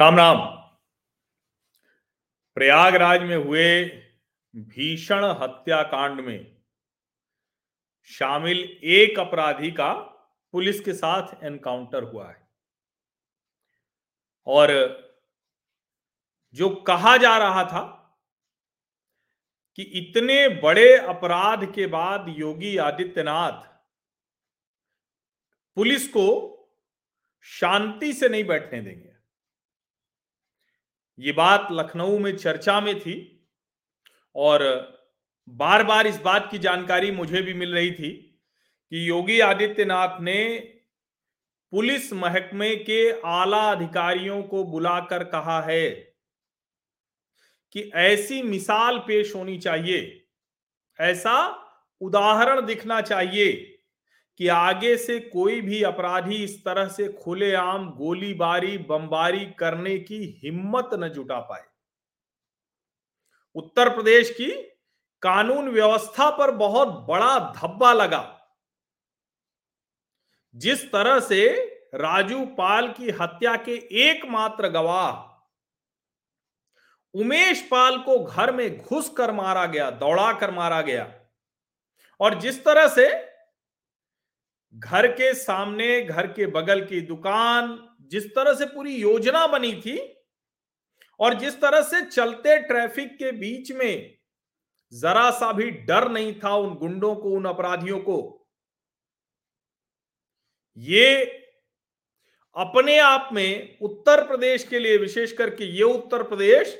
राम राम। प्रयागराज में हुए भीषण हत्याकांड में शामिल एक अपराधी का पुलिस के साथ एनकाउंटर हुआ है। और जो कहा जा रहा था कि इतने बड़े अपराध के बाद योगी आदित्यनाथ पुलिस को शांति से नहीं बैठने देंगे। ये बात लखनऊ में चर्चा में थी और बार बार इस बात की जानकारी मुझे भी मिल रही थी कि योगी आदित्यनाथ ने पुलिस महकमे के आला अधिकारियों को बुलाकर कहा है कि ऐसी मिसाल पेश होनी चाहिए, ऐसा उदाहरण दिखना चाहिए। कि आगे से कोई भी अपराधी इस तरह से खुलेआम गोलीबारी, बमबारी करने की हिम्मत न जुटा पाए। उत्तर प्रदेश की कानून व्यवस्था पर बहुत बड़ा धब्बा लगा। जिस तरह से राजू पाल की हत्या के एकमात्र गवाह उमेश पाल को घर में घुस कर मारा गया, दौड़ा कर मारा गया और जिस तरह से घर के सामने, घर के बगल की दुकान, जिस तरह से पूरी योजना बनी थी और जिस तरह से चलते ट्रैफ़िक के बीच में जरा सा भी डर नहीं था उन गुंडों को, उन अपराधियों को। ये अपने आप में उत्तर प्रदेश के लिए विशेष करके ये उत्तर प्रदेश,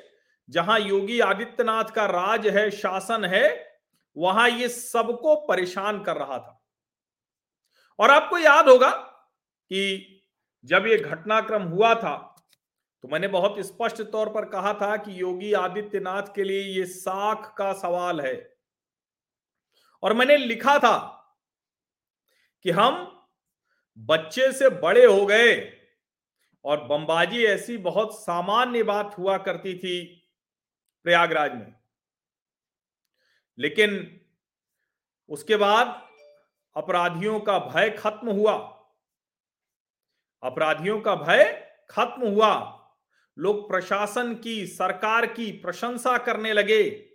जहाँ योगी आदित्यनाथ का राज है, शासन है, वहाँ ये सबको परेशान कर रहा था। और आपको याद होगा कि जब ये घटनाक्रम हुआ था तो मैंने बहुत स्पष्ट तौर पर कहा था कि योगी आदित्यनाथ के लिए ये साख का सवाल है। और मैंने लिखा था कि हम बच्चे से बड़े हो गए और बमबाजी ऐसी बहुत सामान्य बात हुआ करती थी प्रयागराज में। लेकिन उसके बाद अपराधियों का भय खत्म हुआ। अपराधियों का भय खत्म हुआ। लोग प्रशासन की, सरकार की प्रशंसा करने लगे।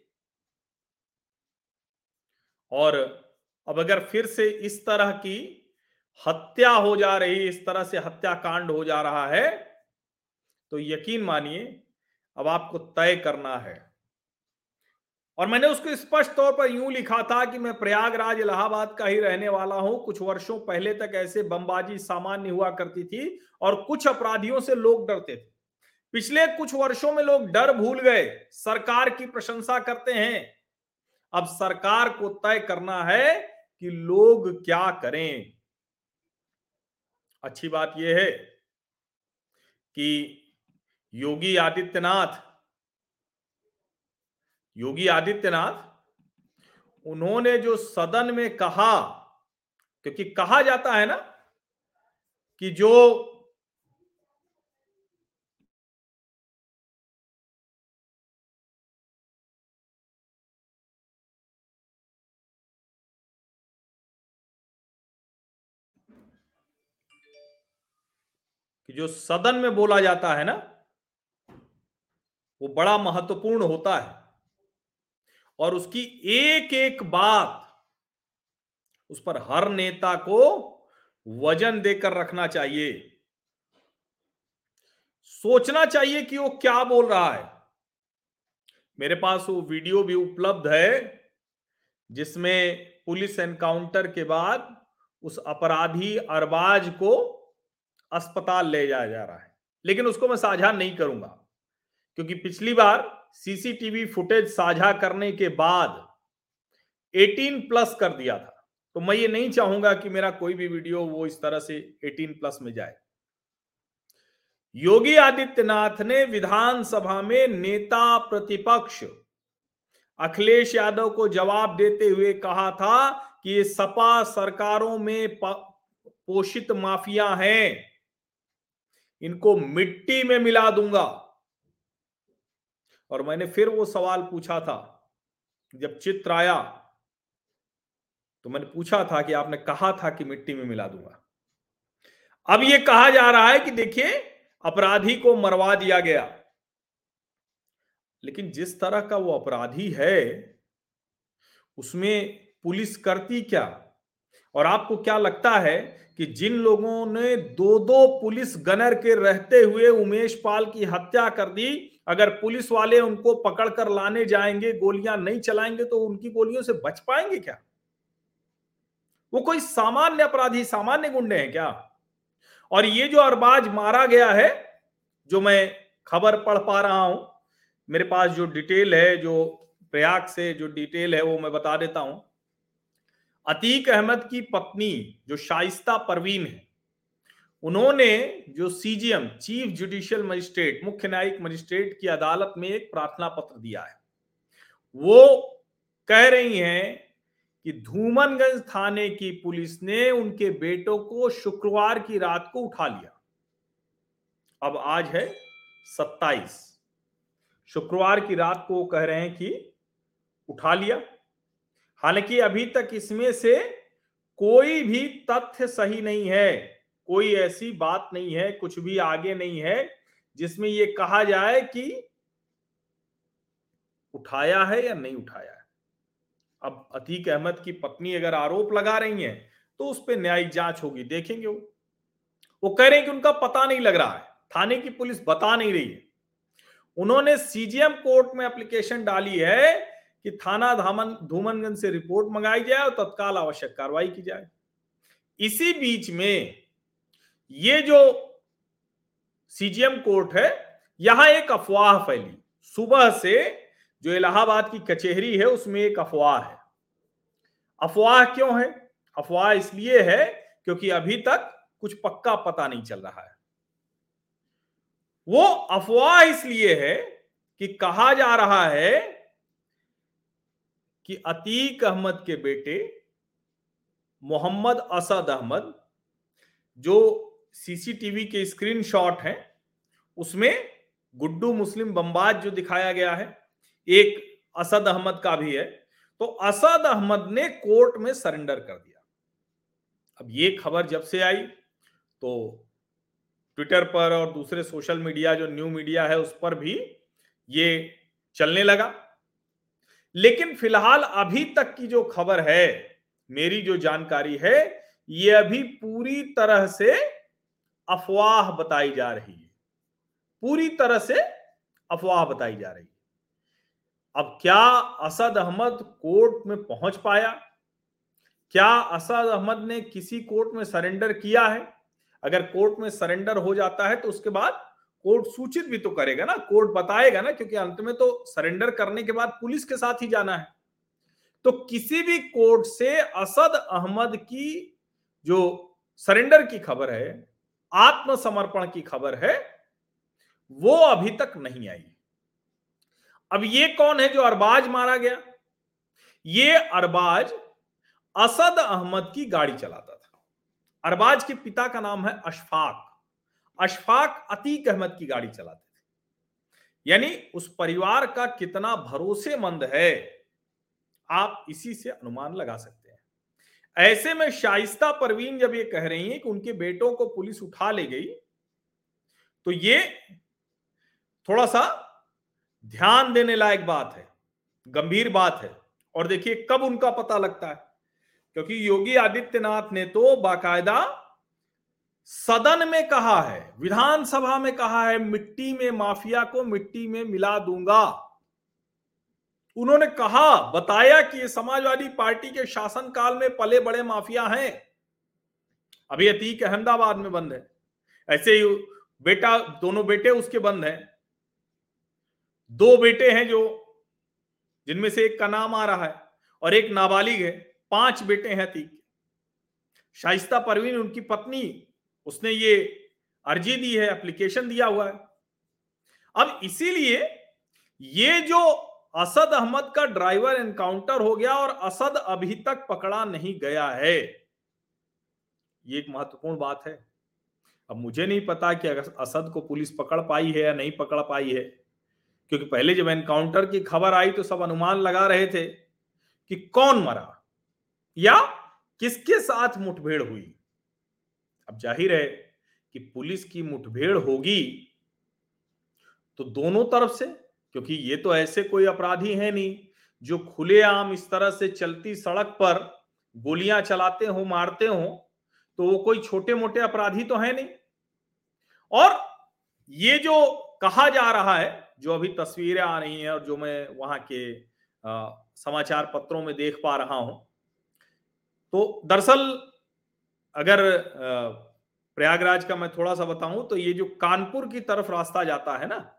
और अब अगर फिर से इस तरह की हत्या हो जा रही इस तरह से हत्याकांड हो जा रहा है तो यकीन मानिए, अब आपको तय करना है। और मैंने उसको स्पष्ट तौर पर यूँ लिखा था कि मैं प्रयागराज इलाहाबाद का ही रहने वाला हूँ। कुछ वर्षों पहले तक ऐसे बमबाजी सामान्य हुआ करती थी और कुछ अपराधियों से लोग डरते थे। पिछले कुछ वर्षों में लोग डर भूल गए। सरकार की प्रशंसा करते हैं। अब सरकार को तय करना है कि लोग क्या करें। अच्छी बात यह है कि योगी आदित्यनाथ योगी आदित्यनाथ, उन्होंने जो सदन में कहा, क्योंकि कहा जाता है ना, कि जो कि जो सदन में बोला जाता है ना, वो बड़ा महत्वपूर्ण होता है। और उसकी एक एक बात, उस पर हर नेता को वज़न देकर रखना चाहिए। सोचना चाहिए कि वो क्या बोल रहा है। मेरे पास वो वीडियो भी उपलब्ध है, जिसमें पुलिस एनकाउंटर के बाद उस अपराधी अरबाज को अस्पताल ले जाया जा रहा है। लेकिन उसको मैं साझा नहीं करूँगा, क्योंकि पिछली बार सीसीटीवी फुटेज साझा करने के बाद 18 प्लस कर दिया था। तो मैं ये नहीं चाहूँगा कि मेरा कोई भी वीडियो वो इस तरह से 18 प्लस में जाए। योगी आदित्यनाथ ने विधानसभा में नेता प्रतिपक्ष अखिलेश यादव को जवाब देते हुए कहा था कि ये सपा सरकारों में पोषित माफिया हैं। इनको मिट्टी में मिला दूँगा। और मैंने फिर वो सवाल पूछा था। जब चित्र आया तो मैंने पूछा था कि आपने कहा था कि मिट्टी में मिला दूँगा। अब ये कहा जा रहा है कि देखिए, अपराधी को मरवा दिया गया। लेकिन जिस तरह का वो अपराधी है, उसमें पुलिस करती क्या? और आपको क्या लगता है कि जिन लोगों ने दो दो पुलिस गनर के रहते हुए उमेश पाल की हत्या कर दी अगर पुलिस वाले उनको पकड़कर लाने जाएँगे, गोलियाँ नहीं चलाएँगे तो उनकी गोलियों से बच पाएँगे क्या? वो कोई सामान्य अपराधी, सामान्य गुंडे हैं क्या? और ये जो अरबाज मारा गया है, जो मैं खबर पढ़ पा रहा हूँ, मेरे पास जो डिटेल है, जो प्रयाग से जो डिटेल है, वो मैं बता देता हूँ। अतीक अहमद की पत्नी, जो शाइस्ता परवीन है उन्होंने जो सीजीएम चीफ जुडिशियल मजिस्ट्रेट मुख्य न्यायिक मजिस्ट्रेट की अदालत में एक प्रार्थना पत्र दिया है। वो कह रही हैं कि धूमनगंज थाने की पुलिस ने उनके बेटों को शुक्रवार की रात को उठा लिया। अब आज है सत्ताईस। शुक्रवार की रात को कह रहे हैं कि उठा लिया। हालाँकि अभी तक इसमें से कोई भी तथ्य सही नहीं है। कोई ऐसी बात नहीं है, कुछ भी आगे नहीं है, जिसमें ये कहा जाए कि उठाया है या नहीं उठाया है। अब अतीक अहमद की पत्नी अगर आरोप लगा रही है तो उस पर न्यायिक जाँच होगी, देखेंगे वो। वो कह रहे हैं कि उनका पता नहीं लग रहा है, थाने की पुलिस बता नहीं रही है। उन्होंने सीजीएम कोर्ट में एप्लीकेशन डाली है कि थाना धामन, धूमनगंज से रिपोर्ट मंगाई जाए और तत्काल आवश्यक कार्रवाई की जाए। इसी बीच में ये जो सीजीएम कोर्ट है, यहाँ एक अफवाह फैली। सुबह से जो इलाहाबाद की कचहरी है, उसमें एक अफवाह है। अफवाह क्यों है? अफवाह इसलिए है क्योंकि अभी तक कुछ पक्का पता नहीं चल रहा है। वो अफवाह इसलिए है कि कहा जा रहा है कि अतीक अहमद के बेटे मोहम्मद असद अहमद, जो सीसीटीवी के स्क्रीनशॉट हैं। उसमें गुड्डू मुस्लिम बम्बाज जो दिखाया गया है, एक असद अहमद का भी है तो असद अहमद ने कोर्ट में सरेंडर कर दिया। अब ये खबर जब से आई तो ट्विटर पर और दूसरे सोशल मीडिया, जो न्यू मीडिया है, उस पर भी ये चलने लगा। लेकिन फ़िलहाल अभी तक की जो खबर है, मेरी जो जानकारी है, ये अभी पूरी तरह से अफवाह बताई जा रही है। पूरी तरह से अफवाह बताई जा रही है। अब क्या असद अहमद कोर्ट में पहुँच पाया? क्या असद अहमद ने किसी कोर्ट में सरेंडर किया है? अगर कोर्ट में सरेंडर हो जाता है तो उसके बाद कोर्ट सूचित भी तो करेगा ना, कोर्ट बताएगा ना, क्योंकि अंत में तो सरेंडर करने के बाद पुलिस के साथ ही जाना है। तो किसी भी कोर्ट से असद अहमद की जो सरेंडर की खबर है आत्मसमर्पण की खबर है, वो अभी तक नहीं आई। अब ये कौन है जो अरबाज मारा गया? ये अरबाज असद अहमद की गाड़ी चलाता था। अरबाज के पिता का नाम है अशफाक। अशफाक अतीक अहमद की गाड़ी चलाते थे। यानी उस परिवार का कितना भरोसेमंद है, आप इसी से अनुमान लगा सकते ऐसे में शाइस्ता परवीन जब ये कह रही हैं कि उनके बेटों को पुलिस उठा ले गई तो ये थोड़ा सा ध्यान देने लायक बात है, गंभीर बात है। और देखिए कब उनका पता लगता है, क्योंकि योगी आदित्यनाथ ने तो बाकायदा सदन में कहा है, विधानसभा में कहा है, मिट्टी में, माफिया को मिट्टी में मिला दूँगा। उन्होंने कहा, बताया कि समाजवादी पार्टी के शासनकाल में पले बड़े माफिया हैं। अभी अतीक अहमदाबाद में बंद है। ऐसे ही बेटा, दोनों बेटे उसके बंद हैं। दो बेटे हैं जो, जिनमें से एक का नाम आ रहा है और एक नाबालिग है। पाँच बेटे हैं अतीक शाइस्ता परवीन, उनकी पत्नी, उसने ये अर्जी दी है, एप्लीकेशन दिया हुआ है। अब इसीलिए ये जो असद अहमद का ड्राइवर एनकाउंटर हो गया और असद अभी तक पकड़ा नहीं गया है। ये एक महत्वपूर्ण बात है। अब मुझे नहीं पता कि अगर असद को पुलिस पकड़ पाई है या नहीं पकड़ पाई है, क्योंकि पहले जब एनकाउंटर की खबर आई तो सब अनुमान लगा रहे थे कि कौन मरा या किसके साथ मुठभेड़ हुई। अब ज़ाहिर है कि पुलिस की मुठभेड़ होगी तो दोनों तरफ़ से क्योंकि ये तो ऐसे कोई अपराधी है नहीं जो खुलेआम इस तरह से चलती सड़क पर गोलियाँ चलाते हो मारते हो तो वो कोई छोटे मोटे अपराधी तो है नहीं। और ये जो कहा जा रहा है जो अभी तस्वीरें आ रही हैं और जो मैं वहाँ के आ, समाचार पत्रों में देख पा रहा हूँ तो दरअसल अगर प्रयागराज का मैं थोड़ा सा बताऊँ तो ये जो कानपुर की तरफ़ रास्ता जाता है ना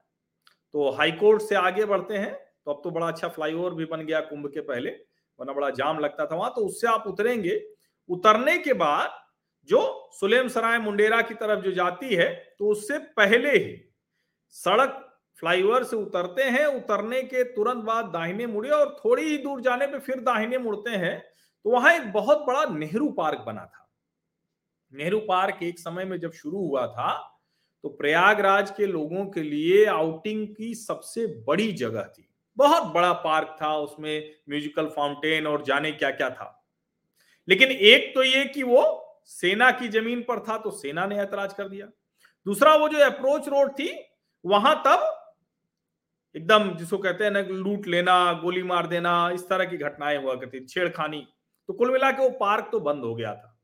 तो हाईकोर्ट से आगे बढ़ते हैं तो अब तो बड़ा अच्छा फ्लाईओवर भी बन गया कुंभ के पहले, वरना बड़ा जाम लगता था वहाँ तो उससे आप उतरेंगे। उतरने के बाद जो सुलेम सराय मुंडेरा की तरफ़ जो जाती है तो उससे पहले ही सड़क फ्लाईओवर से उतरते हैं। उतरने के तुरंत बाद दाहिने मुड़े और थोड़ी ही दूर जाने पे फिर दाहिने मुड़ते हैं तो वहाँ एक बहुत बड़ा नेहरू पार्क बना था। नेहरू पार्क एक समय में जब शुरू हुआ था तो प्रयागराज के लोगों के लिए आउटिंग की सबसे बड़ी जगह थी। बहुत बड़ा पार्क था, उसमें म्यूजिकल फाउंटेन और जाने क्या क्या था। लेकिन एक तो ये कि वो सेना की ज़मीन पर था तो सेना ने ऐतराज कर दिया। दूसरा, वो जो अप्रोच रोड थी, वहाँ तब एकदम जिसको कहते हैं ना लूट लेना, गोली मार देना, इस तरह की घटनाएँ हुआ करती छेड़खानी। तो कुल मिला के वो पार्क तो बंद हो गया था।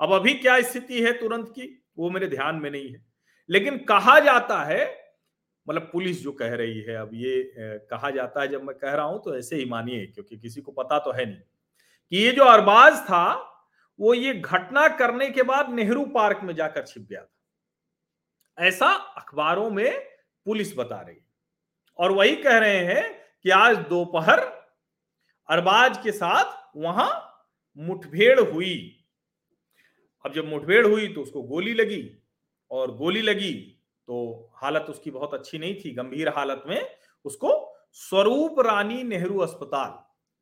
अब अभी क्या स्थिति है तुरंत की, वो मेरे ध्यान में नहीं है। लेकिन कहा जाता है मतलब पुलिस जो कह रही है, अब ये कहा जाता है, जब मैं कह रहा हूँ तो ऐसे ही मानिए, क्योंकि किसी को पता तो है नहीं कि ये जो अरबाज था, वो ये घटना करने के बाद नेहरू पार्क में जाकर छिप गया था। ऐसा अखबारों में पुलिस बता रही और वही कह रहे हैं कि आज दोपहर अरबाज के साथ वहाँ मुठभेड़ हुई। अब जब मुठभेड़ हुई तो उसको गोली लगी। और गोली लगी तो हालत उसकी बहुत अच्छी नहीं थी। गंभीर हालत में उसको स्वरूप रानी नेहरू अस्पताल,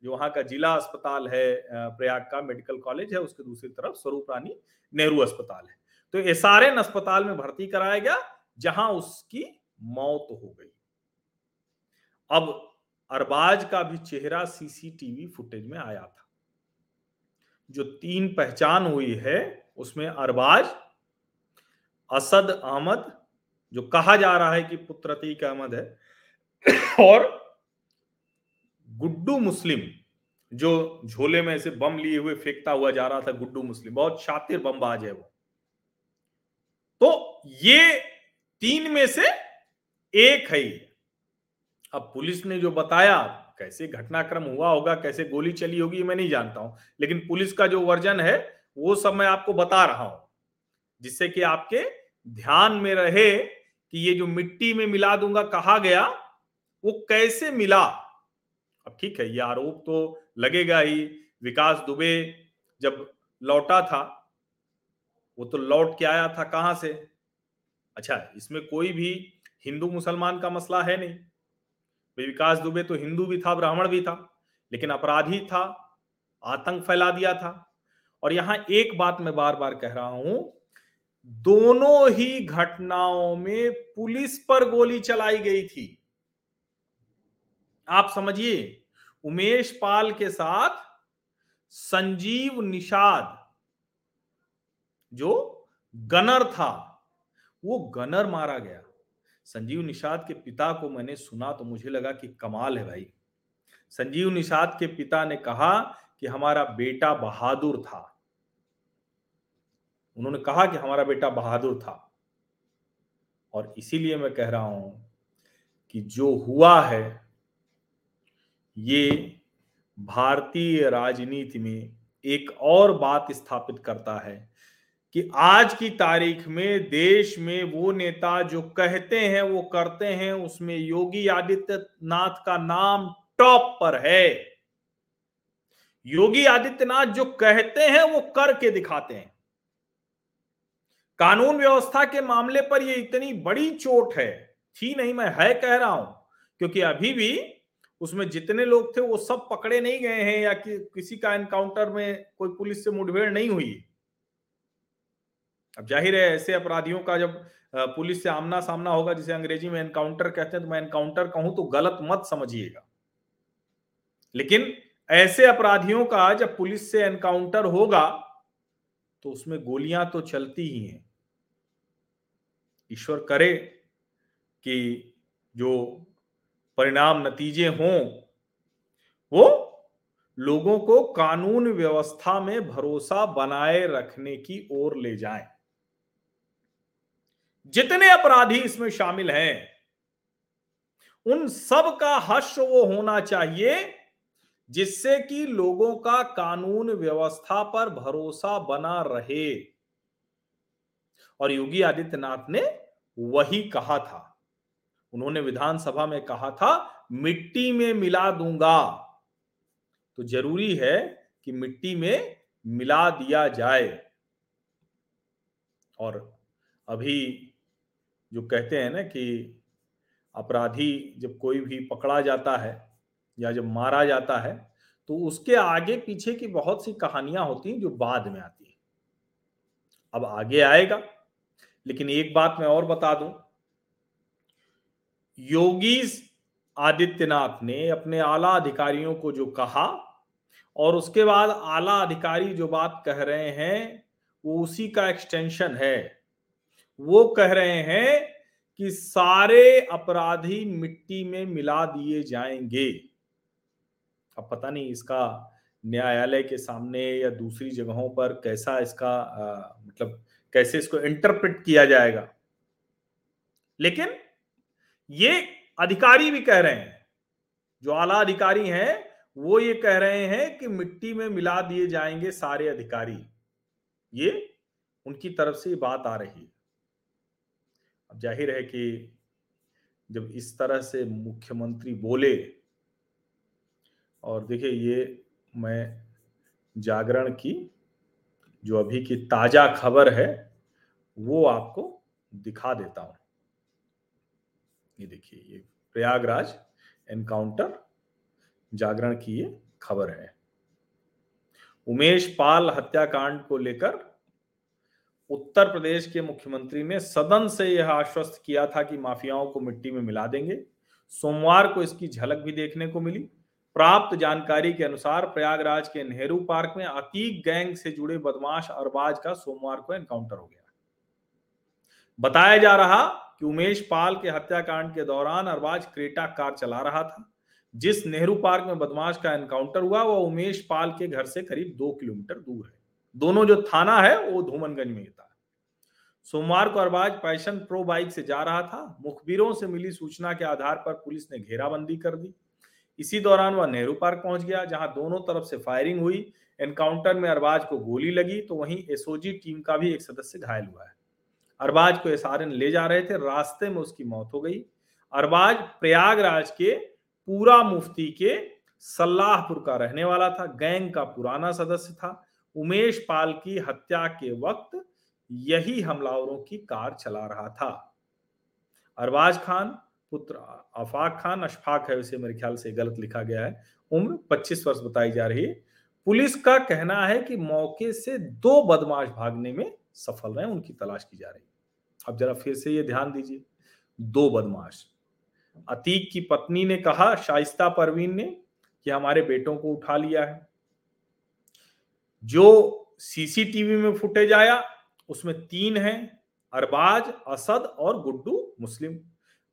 जो वहाँ का जिला अस्पताल है प्रयाग का, मेडिकल कॉलेज है, उसके दूसरी तरफ़ स्वरूप रानी नेहरू अस्पताल है। तो एस अस्पताल में भर्ती कराया गया, जहाँ उसकी मौत हो गई। अब अरबाज का भी चेहरा सीसीटीवी फुटेज में आया था। जो तीन पहचान हुई है, उसमें अरबाज असद अहमद, जो कहा जा रहा है कि पुत्र अतीक अहमद है, और गुड्डू मुस्लिम, जो झोले में ऐसे बम लिए हुए, फेंकता हुआ जा रहा था गुड्डू मुस्लिम, बहुत शातिर बमबाज है वो। तो ये तीन में से एक है अब पुलिस ने जो बताया, कैसे घटनाक्रम हुआ होगा, कैसे गोली चली होगी मैं नहीं जानता हूँ, लेकिन पुलिस का जो वर्जन है, वो सब मैं आपको बता रहा हूँ, जिससे कि आपके ध्यान में रहे कि ये जो मिट्टी में मिला दूँगा कहा गया, वो कैसे मिला? अब ठीक है, ये आरोप तो लगेगा ही। विकास दुबे जब लौटा था, वो तो लौट के आया था कहाँ से? अच्छा इसमें कोई भी हिंदू मुसलमान का मसला है नहीं। विकास दुबे तो हिंदू भी था, ब्राह्मण भी था, लेकिन अपराधी था, आतंक फैला दिया था। और यहाँ एक बात मैं बार बार कह रहा हूँ दोनों ही घटनाओं में पुलिस पर गोली चलाई गई थी। आप समझिए, उमेश पाल के साथ संजीव निषाद, जो गनर था, वो गनर मारा गया। संजीव निषाद के पिता को मैंने सुना तो मुझे लगा कि कमाल है भाई। संजीव निषाद के पिता ने कहा कि हमारा बेटा बहादुर था। उन्होंने कहा कि हमारा बेटा बहादुर था। और इसीलिए मैं कह रहा हूँ कि जो हुआ है, ये भारतीय राजनीति में एक और बात स्थापित करता है कि आज की तारीख में देश में वो नेता जो कहते हैं, वो करते हैं, उसमें योगी आदित्यनाथ का नाम टॉप पर है। योगी आदित्यनाथ जो कहते हैं, वो करके दिखाते हैं। कानून व्यवस्था के मामले पर ये इतनी बड़ी चोट है। थी नहीं, मैं है कह रहा हूँ, क्योंकि अभी भी उसमें जितने लोग थे, वो सब पकड़े नहीं गए हैं या कि, किसी का एनकाउंटर में कोई पुलिस से मुठभेड़ नहीं हुई। अब ज़ाहिर है, ऐसे अपराधियों का जब पुलिस से आमना सामना होगा, जिसे अंग्रेज़ी में एनकाउंटर कहते हैं तो मैं एनकाउंटर कहूँ तो गलत मत समझिएगा। लेकिन ऐसे अपराधियों का जब पुलिस से एनकाउंटर होगा तो उसमें गोलियाँ तो चलती ही हैं। ईश्वर करे कि जो परिणाम नतीजे हों, वो लोगों को कानून व्यवस्था में भरोसा बनाए रखने की ओर ले जाएँ। जितने अपराधी इसमें शामिल हैं, उन सब का हर्ष वो होना चाहिए, जिससे कि लोगों का कानून व्यवस्था पर भरोसा बना रहे। और योगी आदित्यनाथ ने वही कहा था। उन्होंने विधानसभा में कहा था, मिट्टी में मिला दूँगा। तो ज़रूरी है कि मिट्टी में मिला दिया जाए। और अभी जो कहते हैं ना कि अपराधी जब कोई भी पकड़ा जाता है या जब मारा जाता है तो उसके आगे पीछे की बहुत सी कहानियाँ होती हैं जो बाद में आती है। अब आगे आएगा। लेकिन एक बात मैं और बता दूँ। योगी आदित्यनाथ ने अपने आला अधिकारियों को जो कहा और उसके बाद आला अधिकारी जो बात कह रहे हैं वो उसी का एक्सटेंशन है। वो कह रहे हैं कि सारे अपराधी मिट्टी में मिला दिए जाएँगे। अब पता नहीं इसका न्यायालय के सामने या दूसरी जगहों पर कैसा इसका आ, मतलब कैसे इसको इंटरप्रेट किया जाएगा। लेकिन ये अधिकारी भी कह रहे हैं, जो आला अधिकारी हैं, वो ये कह रहे हैं कि मिट्टी में मिला दिए जाएँगे सारे अधिकारी। ये उनकी तरफ़ से बात आ रही है। अब ज़ाहिर है कि जब इस तरह से मुख्यमंत्री बोले, और देखिए ये मैं जागरण की जो अभी की ताज़ा खबर है, वो आपको दिखा देता हूँ। ये देखिए, ये प्रयागराज एनकाउंटर जागरण की ये खबर है। उमेश पाल हत्याकांड को लेकर उत्तर प्रदेश के मुख्यमंत्री ने सदन से यह आश्वस्त किया था कि माफियाओं को मिट्टी में मिला देंगे। सोमवार को इसकी झलक भी देखने को मिली। प्राप्त जानकारी के अनुसार प्रयागराज के नेहरू पार्क में अतीक गैंग से जुड़े बदमाश अरबाज का सोमवार को एनकाउंटर हो गया। बताया जा रहा कि उमेश पाल के हत्याकांड के दौरान अरबाज क्रेटा कार चला रहा था। जिस नेहरू पार्क में बदमाश का एनकाउंटर हुआ, वह उमेश पाल के घर से करीब दो किलोमीटर दूर है। दोनों जो थाना है, वो धूमनगंज में था। सोमवार को अरबाज पैशन प्रो बाइक से जा रहा था। मुखबिरों से मिली सूचना के आधार पर पुलिस ने घेराबंदी कर दी। इसी दौरान वह नेहरू पार्क पहुँच गया, जहाँ दोनों तरफ़ से फायरिंग हुई एनकाउंटर में अरबाज को गोली लगी तो वहीं एसओजी टीम का भी एक सदस्य घायल हुआ है। अरबाज को एस ले जा रहे थे, रास्ते में उसकी मौत हो गई। अरबाज प्रयागराज के पूरा मुफ्ती के सल्लाहपुर का रहने वाला था, गैंग का पुराना सदस्य था। उमेश पाल की हत्या के वक्त यही हमलावरों की कार चला रहा था। अरबाज खान पुत्र अफाक खान, अशफाक है उसे मेरे ख्याल से गलत लिखा गया है। उम्र 25 वर्ष बताई जा रही है। पुलिस का कहना है कि मौके से दो बदमाश भागने में सफल रहे, उनकी तलाश की जा रही है। अब जरा फिर से ये ध्यान दीजिए। दो बदमाश। अतीक की पत्नी ने कहा, शाइस्ता परवीन ने, कि हमारे बेटों को उठा लिया है। जो सीसीटीवी में फुटेज आया, उसमें तीन हैं, अरबाज, असद और गुड्डू मुस्लिम।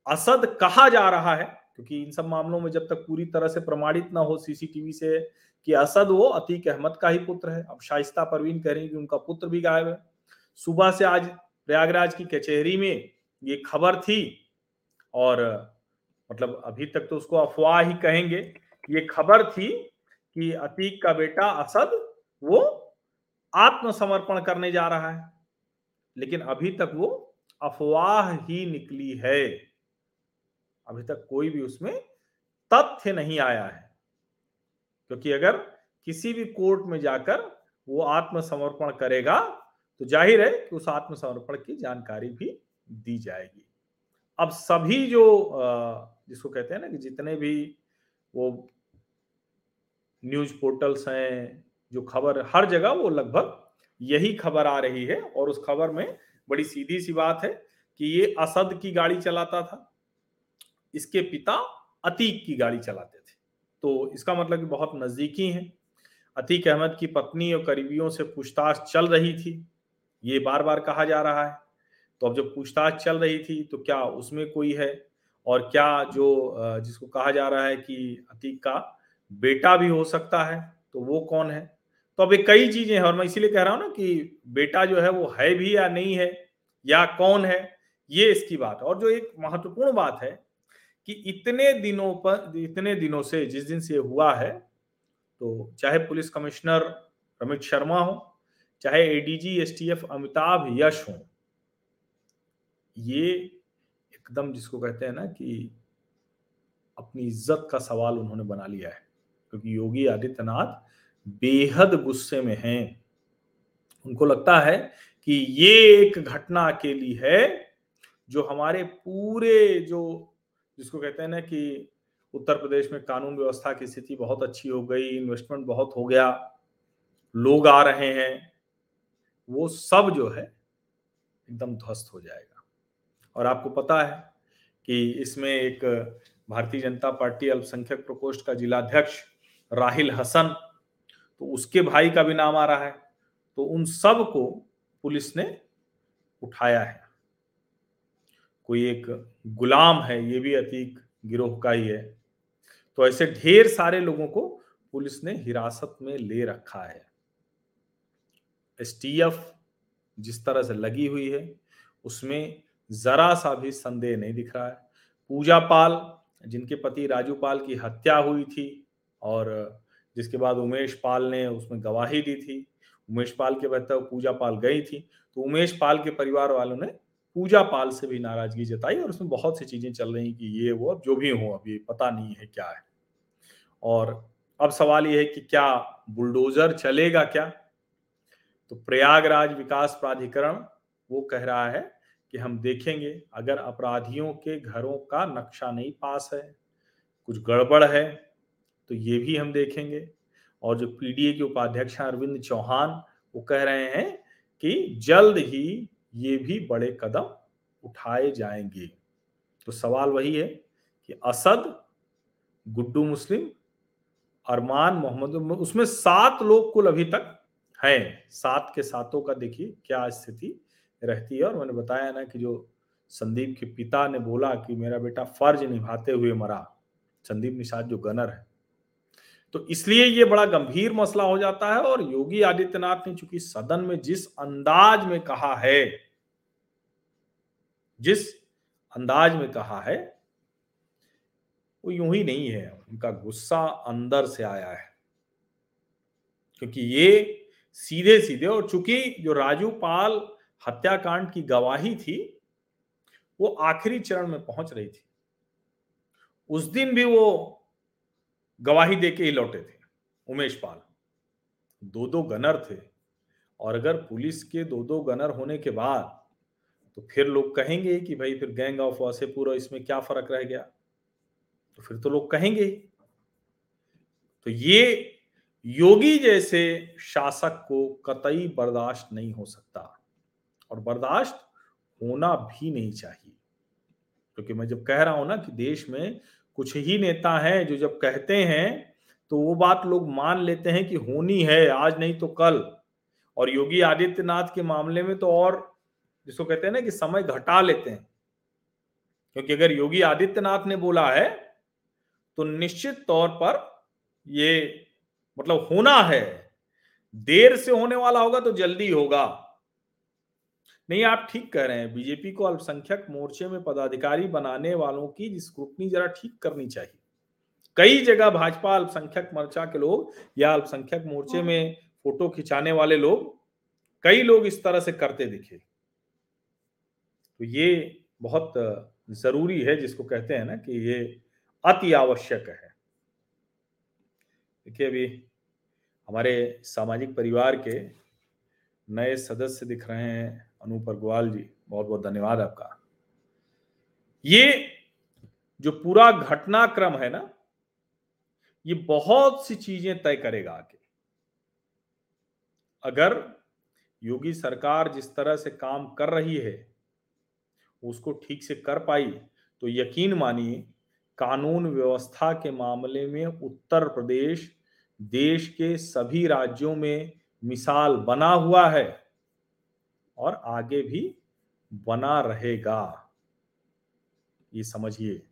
असद कहा जा रहा है, क्योंकि इन सब मामलों में जब तक पूरी तरह से प्रमाणित ना हो सीसीटीवी से कि असद वो अतीक अहमद का ही पुत्र है। अब शाइस्ता परवीन कह रही कि उनका पुत्र भी गायब है। सुबह से आज प्रयागराज की कचहरी में ये खबर थी और मतलब अभी तक तो उसको अफवाह ही कहेंगे, ये खबर थी कि अतीक का बेटा असद वो आत्मसमर्पण करने जा रहा है, लेकिन अभी तक वो अफवाह ही निकली है। अभी तक कोई भी उसमें तथ्य नहीं आया है। क्योंकि अगर किसी भी कोर्ट में जाकर वो आत्मसमर्पण करेगा तो ज़ाहिर है कि उस आत्मसमर्पण की जानकारी भी दी जाएगी। अब सभी जो जिसको कहते हैं ना कि जितने भी वो न्यूज़ पोर्टल्स हैं, जो खबर हर जगह वो लगभग यही खबर आ रही है और उस खबर में बड़ी सीधी सी बात है कि ये असद की गाड़ी चलाता था। इसके पिता अतीक की गाड़ी चलाते थे। तो इसका मतलब कि बहुत नजदीकी है। अतीक अहमद की पत्नी और करीबियों से पूछताछ चल रही थी। ये बार बार कहा जा रहा है। तो अब जब पूछताछ चल रही थी तो क्या उसमें कोई है? और क्या जो जिसको कहा जा रहा है कि अतीक का बेटा भी हो सकता है तो वो कौन है? तो अब कई चीज़ें हैं और मैं इसीलिए कह रहा हूँ ना कि बेटा जो है वो है भी या नहीं है, या कौन है, ये इसकी बात और जो एक महत्वपूर्ण बात है कि इतने दिनों पर, इतने दिनों से, जिस दिन से हुआ है तो चाहे पुलिस कमिश्नर रमित शर्मा हो, चाहे एडीजी एसटीएफ अमिताभ यश हो, ये एकदम जिसको कहते हैं ना कि अपनी इज़्ज़त का सवाल उन्होंने बना लिया है। क्योंकि योगी आदित्यनाथ बेहद गुस्से में हैं। उनको लगता है कि ये एक घटना अकेली है, जो हमारे पूरे जो जिसको कहते हैं ना कि उत्तर प्रदेश में कानून व्यवस्था की स्थिति बहुत अच्छी हो गई इन्वेस्टमेंट बहुत हो गया, लोग आ रहे हैं, वो सब जो है एकदम ध्वस्त हो जाएगा। और आपको पता है कि इसमें एक भारतीय जनता पार्टी अल्पसंख्यक प्रकोष्ठ का जिलाध्यक्ष राहिल हसन तो उसके भाई का भी नाम आ रहा है तो उन सबको पुलिस ने उठाया है। कोई एक गुलाम है, ये भी अतीक गिरोह का ही है। तो ऐसे ढेर सारे लोगों को पुलिस ने हिरासत में ले रखा है। एसटीएफ जिस तरह से लगी हुई है, उसमें जरा सा भी संदेह नहीं दिख रहा है। पूजा पाल जिनके पति राजू पाल की हत्या हुई थी और जिसके बाद उमेश पाल ने उसमें गवाही दी थी उमेश पाल के बहते पूजा पाल गई थी तो उमेश पाल के परिवार वालों ने पूजा पाल से भी नाराज़गी जताई और उसमें बहुत सी चीज़ें चल रही कि ये, वो अब जो भी हो अभी, पता नहीं है क्या है। और अब सवाल ये है कि क्या बुलडोजर चलेगा क्या? तो प्रयागराज विकास प्राधिकरण वो कह रहा है कि हम देखेंगे, अगर अपराधियों के घरों का नक्शा नहीं पास है, कुछ गड़बड़ है तो ये भी हम देखेंगे। और जो पीडीए के उपाध्यक्ष अरविंद चौहान, वो कह रहे हैं कि जल्द ही ये भी बड़े कदम उठाए जाएँगे। तो सवाल वही है कि असद, गुड्डू मुस्लिम, अरमान मोहम्मद, उसमें सात लोग कुल अभी तक हैं। सात के सातों का देखिए क्या स्थिति रहती है। और मैंने बताया ना कि जो संदीप के पिता ने बोला कि मेरा बेटा फ़र्ज़ निभाते हुए मरा। संदीप निषाद जो गनर है। तो इसलिए ये बड़ा गंभीर मसला हो जाता है और योगी आदित्यनाथ ने चूँकि सदन में जिस अंदाज में कहा है, जिस अंदाज में कहा है, वो यूँ ही नहीं है। उनका गुस्सा अंदर से आया है। क्योंकि ये सीधे सीधे और चूँकि जो राजू पाल हत्याकांड की गवाही थी, वो आखिरी चरण में पहुँच रही थी। उस दिन भी वो गवाही देके ही लौटे थे, उमेश पाल। दो दो गनर थे और अगर पुलिस के दो दो गनर होने के बाद तो फिर लोग कहेंगे कि भाई फिर गैंग ऑफ़ वासेपुर और इसमें क्या फ़र्क रह गया? तो फिर तो लोग कहेंगे तो ये योगी जैसे शासक को कतई बर्दाश्त नहीं हो सकता और बर्दाश्त होना भी नहीं चाहिए। क्योंकि तो मैं जब कह रहा हूँ ना कि देश में कुछ ही नेता हैं जो जब कहते हैं तो वो बात लोग मान लेते हैं कि होनी है, आज नहीं तो कल। और योगी आदित्यनाथ के मामले में तो और, जिसको कहते हैं ना कि समय घटा लेते हैं। क्योंकि अगर योगी आदित्यनाथ ने बोला है तो निश्चित तौर पर ये मतलब होना है। देर से होने वाला होगा तो जल्दी होगा। नहीं आप ठीक कह रहे हैं। बीजेपी को अल्पसंख्यक मोर्चे में पदाधिकारी बनाने वालों की स्क्रूटनी जरा ठीक करनी चाहिए। कई जगह भाजपा अल्पसंख्यक मोर्चा के लोग या अल्पसंख्यक मोर्चे हाँ। में फ़ोटो खिंचाने वाले लोग कई लोग इस तरह से करते दिखे। तो ये बहुत ज़रूरी है जिसको कहते हैं ना कि ये अति आवश्यक है। देखिए अभी हमारे सामाजिक परिवार के नए सदस्य दिख रहे हैं। अनूप अग्रवाल जी बहुत बहुत धन्यवाद आपका। ये जो पूरा घटनाक्रम है ना, ये बहुत सी चीज़ें तय करेगा आगे। अगर योगी सरकार जिस तरह से काम कर रही है, उसको ठीक से कर पाई तो यकीन मानिए, कानून व्यवस्था के मामले में उत्तर प्रदेश देश के सभी राज्यों में मिसाल बना हुआ है। और आगे भी बना रहेगा। ये समझिए।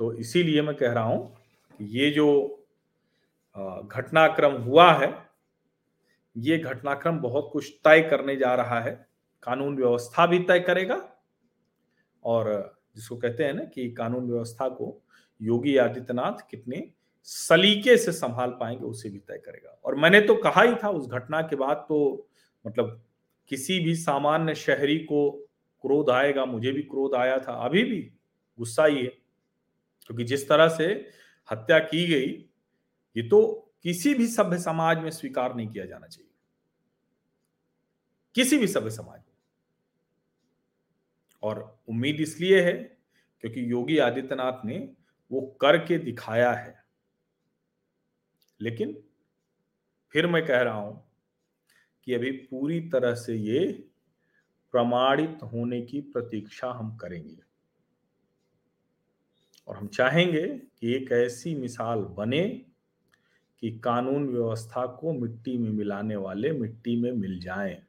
तो इसीलिए मैं कह रहा हूँ ये जो घटनाक्रम हुआ है, ये घटनाक्रम बहुत कुछ तय करने जा रहा है। कानून व्यवस्था भी तय करेगा और जिसको कहते हैं ना कि कानून व्यवस्था को योगी आदित्यनाथ कितने सलीके से संभाल पाएँगे, उसे भी तय करेगा। और मैंने तो कहा ही था, उस घटना के बाद तो मतलब किसी भी सामान्य शहरी को क्रोध आएगा, मुझे भी क्रोध आया था, अभी भी गुस्सा ही है। क्योंकि जिस तरह से हत्या की गई, ये तो किसी भी सभ्य समाज में स्वीकार नहीं किया जाना चाहिए। किसी भी सभ्य समाज में। और उम्मीद इसलिए है क्योंकि योगी आदित्यनाथ ने वो करके दिखाया है। लेकिन फिर मैं कह रहा हूँ कि अभी पूरी तरह से ये प्रमाणित होने की प्रतीक्षा हम करेंगे। और हम चाहेंगे कि एक ऐसी मिसाल बने कि कानून व्यवस्था को मिट्टी में मिलाने वाले मिट्टी में मिल जाएँ।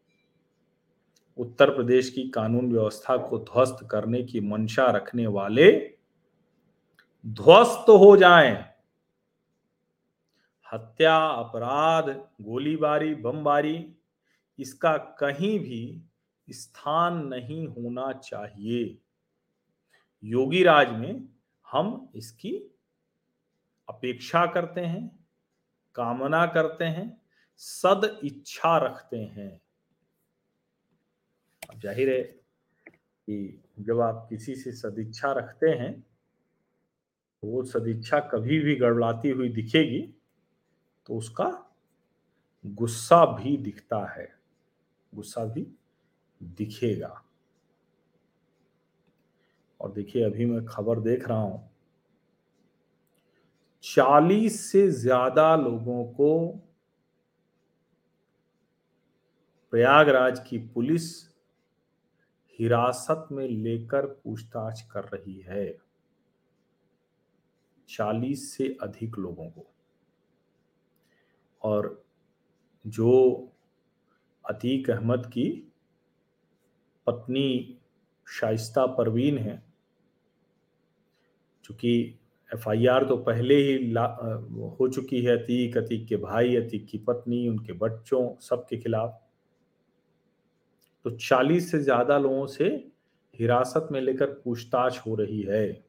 उत्तर प्रदेश की कानून व्यवस्था को ध्वस्त करने की मंशा रखने वाले ध्वस्त हो जाएँ। हत्या, अपराध, गोलीबारी, बमबारी इसका कहीं भी स्थान नहीं होना चाहिए। योगी राज में हम इसकी अपेक्षा करते हैं, कामना करते हैं, सद इच्छा रखते हैं। अब ज़ाहिर है कि जब आप किसी से सदिच्छा रखते हैं तो वो सदिच्छा कभी भी गड़बड़ाती हुई दिखेगी तो उसका गुस्सा भी दिखता है। गुस्सा भी दिखेगा। और देखिए, अभी मैं खबर देख रहा हूँ। चालीस से ज़्यादा लोगों को प्रयागराज की पुलिस हिरासत में लेकर पूछताछ कर रही है। चालीस से अधिक लोगों को। और जो अतीक अहमद की पत्नी शाइस्ता परवीन है। चूँकि एफआईआर तो पहले ही ला, हो चुकी है अतीक अतीक के भाई अतीक की पत्नी उनके बच्चों सबके खिलाफ। तो 40 से ज़्यादा लोगों से हिरासत में लेकर पूछताछ हो रही है।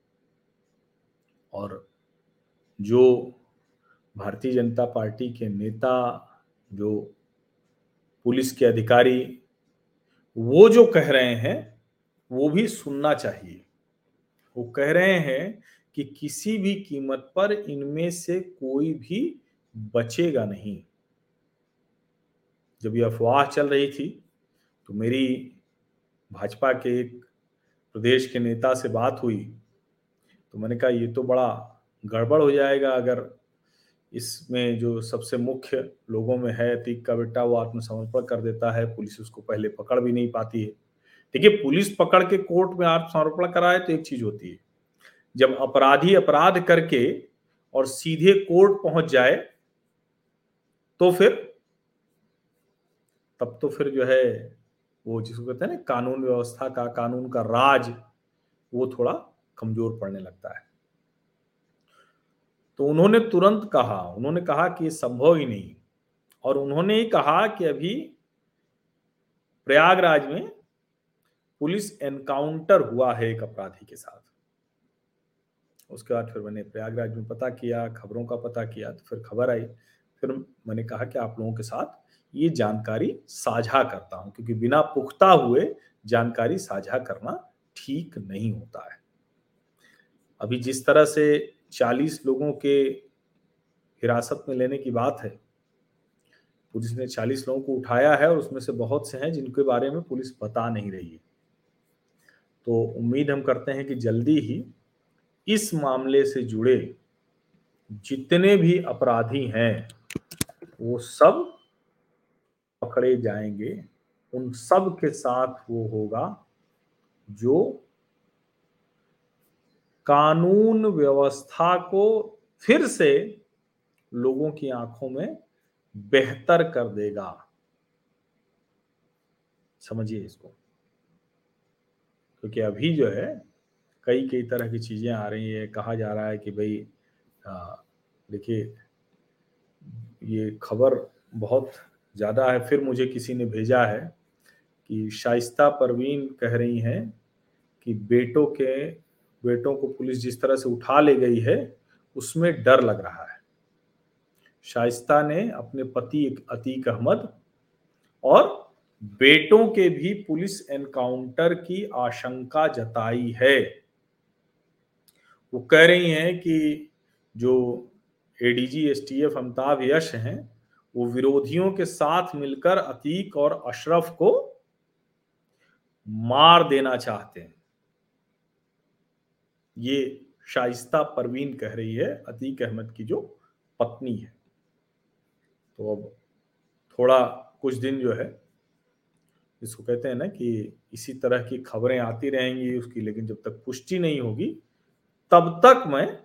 और जो भारतीय जनता पार्टी के नेता जो पुलिस के अधिकारी, वो जो कह रहे हैं, वो भी सुनना चाहिए। वो कह रहे हैं कि किसी भी कीमत पर इनमें से कोई भी बचेगा नहीं। जब ये अफवाह चल रही थी तो मेरी भाजपा के एक प्रदेश के नेता से बात हुई तो मैंने कहा, ये तो बड़ा गड़बड़ हो जाएगा अगर इसमें जो सबसे मुख्य लोगों में है अतीक का बेटा, वो आत्मसमर्पण कर देता है। पुलिस उसको पहले पकड़ भी नहीं पाती है। देखिए, पुलिस पकड़ के कोर्ट में आत्मसमर्पण कराए तो एक चीज़ होती है। जब अपराधी अपराध करके और सीधे कोर्ट पहुँच जाए तो फिर, तब तो फिर जो है, वो जिसको कहते हैं ना, कानून व्यवस्था का, कानून का राज, वो थोड़ा कमज़ोर पड़ने लगता है। तो उन्होंने तुरंत कहा, उन्होंने कहा कि ये संभव ही नहीं। और उन्होंने ही कहा कि अभी प्रयागराज में पुलिस एनकाउंटर हुआ है एक अपराधी के साथ। उसके बाद फिर मैंने प्रयागराज में पता किया, खबरों का पता किया तो फिर खबर आई। फिर मैंने कहा कि आप लोगों के साथ ये जानकारी साझा करता हूँ, क्योंकि बिना पुख्ता हुए जानकारी साझा करना ठीक नहीं होता है। अभी जिस तरह से 40 लोगों के हिरासत में लेने की बात है। पुलिस ने 40 लोगों को उठाया है और उसमें से बहुत से हैं जिनके बारे में पुलिस बता नहीं रही है। तो उम्मीद हम करते हैं कि जल्दी ही इस मामले से जुड़े जितने भी अपराधी हैं, वो सब पकड़े जाएँगे। उन सब के साथ वो होगा जो कानून व्यवस्था को फिर से लोगों की आँखों में बेहतर कर देगा। समझिए इसको। क्योंकि अभी जो है, कई कई तरह की चीज़ें आ रही है। कहा जा रहा है कि भाई देखिए, ये खबर बहुत ज़्यादा है। फिर मुझे किसी ने भेजा है कि शाइस्ता परवीन कह रही हैं कि बेटों के बेटों को पुलिस जिस तरह से उठा ले गई है, उसमें डर लग रहा है। शाइस्ता ने अपने पति अतीक अहमद और बेटों के भी पुलिस एनकाउंटर की आशंका जताई है। वो कह रही हैं कि जो एडीजी एसटीएफ अमिताभ यश हैं, वो विरोधियों के साथ मिलकर अतीक और अशरफ को मार देना चाहते हैं। ये शाइस्ता परवीन कह रही है, अतीक अहमद की जो पत्नी है। तो अब थोड़ा कुछ दिन जो है, इसको कहते हैं ना कि इसी तरह की खबरें आती रहेंगी उसकी, लेकिन जब तक पुष्टि नहीं होगी, तब तक मैं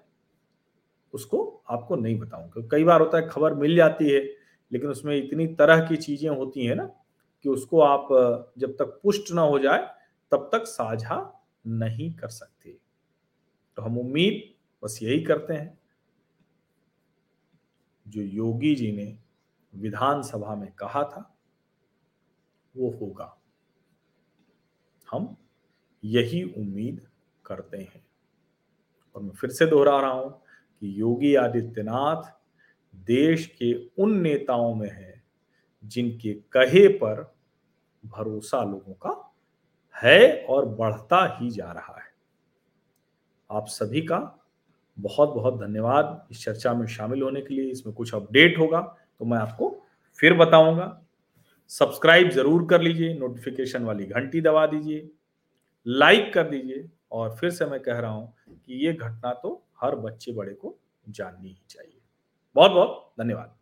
उसको आपको नहीं बताऊँगा। कई बार होता है, खबर मिल जाती है, लेकिन उसमें इतनी तरह की चीज़ें होती हैं ना कि उसको आप जब तक पुष्ट ना हो जाए, तब तक साझा नहीं कर सकते। तो हम उम्मीद बस यही करते हैं, जो योगी जी ने विधानसभा में कहा था, वो होगा। हम यही उम्मीद करते हैं। और मैं फिर से दोहरा रहा हूँ कि योगी आदित्यनाथ देश के उन नेताओं में है, जिनके कहे पर भरोसा लोगों का है और बढ़ता ही जा रहा है। आप सभी का बहुत बहुत धन्यवाद। इस चर्चा में शामिल होने के लिए इसमें कुछ अपडेट होगा तो मैं आपको फिर बताऊँगा। सब्सक्राइब ज़रूर कर लीजिए, नोटिफिकेशन वाली घंटी दबा दीजिए, लाइक कर दीजिए और फिर से मैं कह रहा हूँ कि ये घटना तो हर बच्चे बड़े को जाननी ही चाहिए। बहुत बहुत धन्यवाद।